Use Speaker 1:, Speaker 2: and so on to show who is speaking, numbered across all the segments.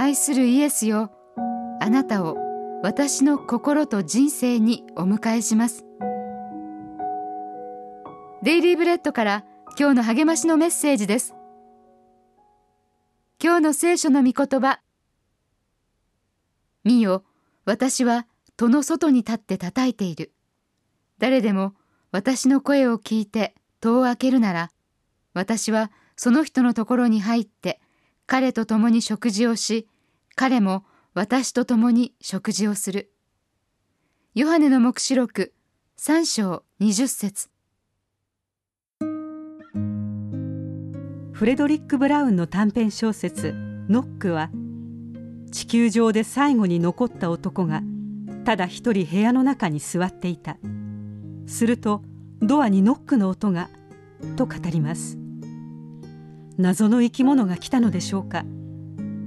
Speaker 1: 愛するイエスよ。あなたを私の心と人生にお迎えします。デイリーブレッドから今日の励ましのメッセージです。今日の聖書の御言葉。見よ私は戸の外に立って叩いている。誰でも私の声を聞いて戸を開けるなら私はその人のところに入って彼と共に食事をし彼も私と共に食事をする。ヨハネの黙示録3章20節。
Speaker 2: フレドリック・ブラウンの短編小説「ノック」は地球上で最後に残った男がただ一人部屋の中に座っていた。するとドアにノックの音がと語ります。謎の生き物が来たのでしょうか。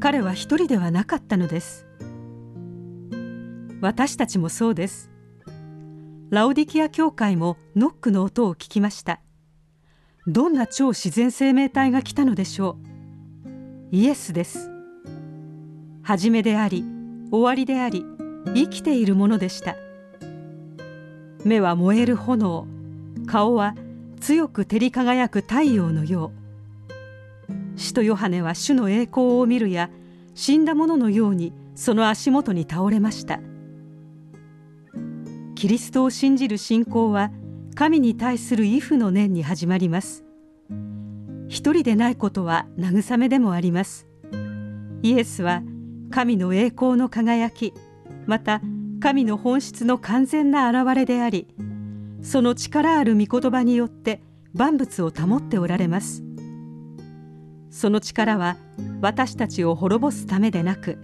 Speaker 2: 彼は一人ではなかったのです。私たちもそうです。ラオディキア教会もノックの音を聞きました。どんな超自然生命体が来たのでしょう。イエスです。初めであり終わりであり生きているものでした。目は燃える炎。顔は強く照り輝く太陽のよう。使徒ヨハネは主の栄光を見るや死んだ者のようにその足元に倒れました。キリストを信じる信仰は神に対する畏怖の念に始まります。一人でないことは慰めでもあります。イエスは神の栄光の輝きまた神の本質の完全な現れでありその力ある御言葉によって万物を保っておられます。その力は私たちを滅ぼすためでなく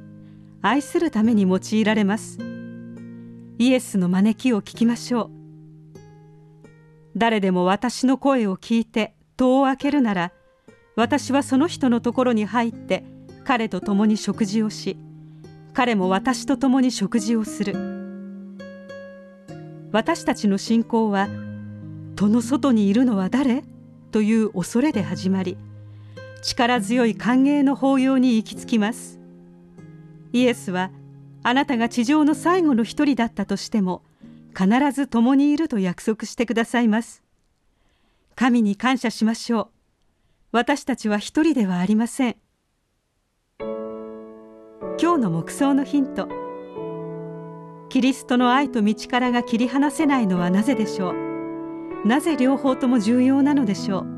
Speaker 2: 愛するために用いられます。イエスの招きを聞きましょう。誰でも私の声を聞いて戸を開けるなら私はその人のところに入って彼と共に食事をし彼も私と共に食事をする。私たちの信仰は戸の外にいるのは誰？という恐れで始まり力強い歓迎の法要に行き着きます。イエスはあなたが地上の最後の一人だったとしても必ず共にいると約束してくださいます。神に感謝しましょう。私たちは一人ではありません。今日の黙想のヒント。キリストの愛と道からが切り離せないのはなぜでしょう？なぜ両方とも重要なのでしょう？